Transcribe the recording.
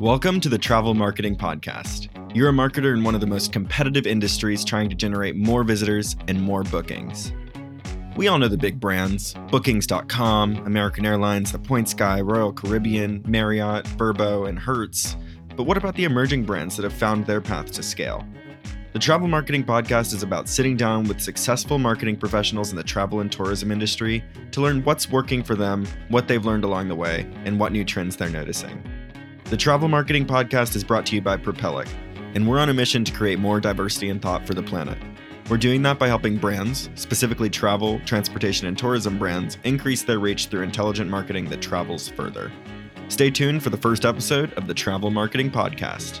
Welcome to the Travel Marketing Podcast. You're a marketer in one of the most competitive industries trying to generate more visitors and more bookings. We all know the big brands Bookings.com, American Airlines, The Points Guy, Royal Caribbean, Marriott, Vrbo, and Hertz. But what about the emerging brands that have found their path to scale? The Travel Marketing Podcast is about sitting down with successful marketing professionals in the travel and tourism industry to learn what's working for them, what they've learned along the way, and what new trends they're noticing. The Travel Marketing Podcast is brought to you by Propellic, and we're on a mission to create more diversity and thought for the planet. We're doing that by helping brands, specifically travel, transportation, and tourism brands, increase their reach through intelligent marketing that travels further. Stay tuned for the first episode of the Travel Marketing Podcast.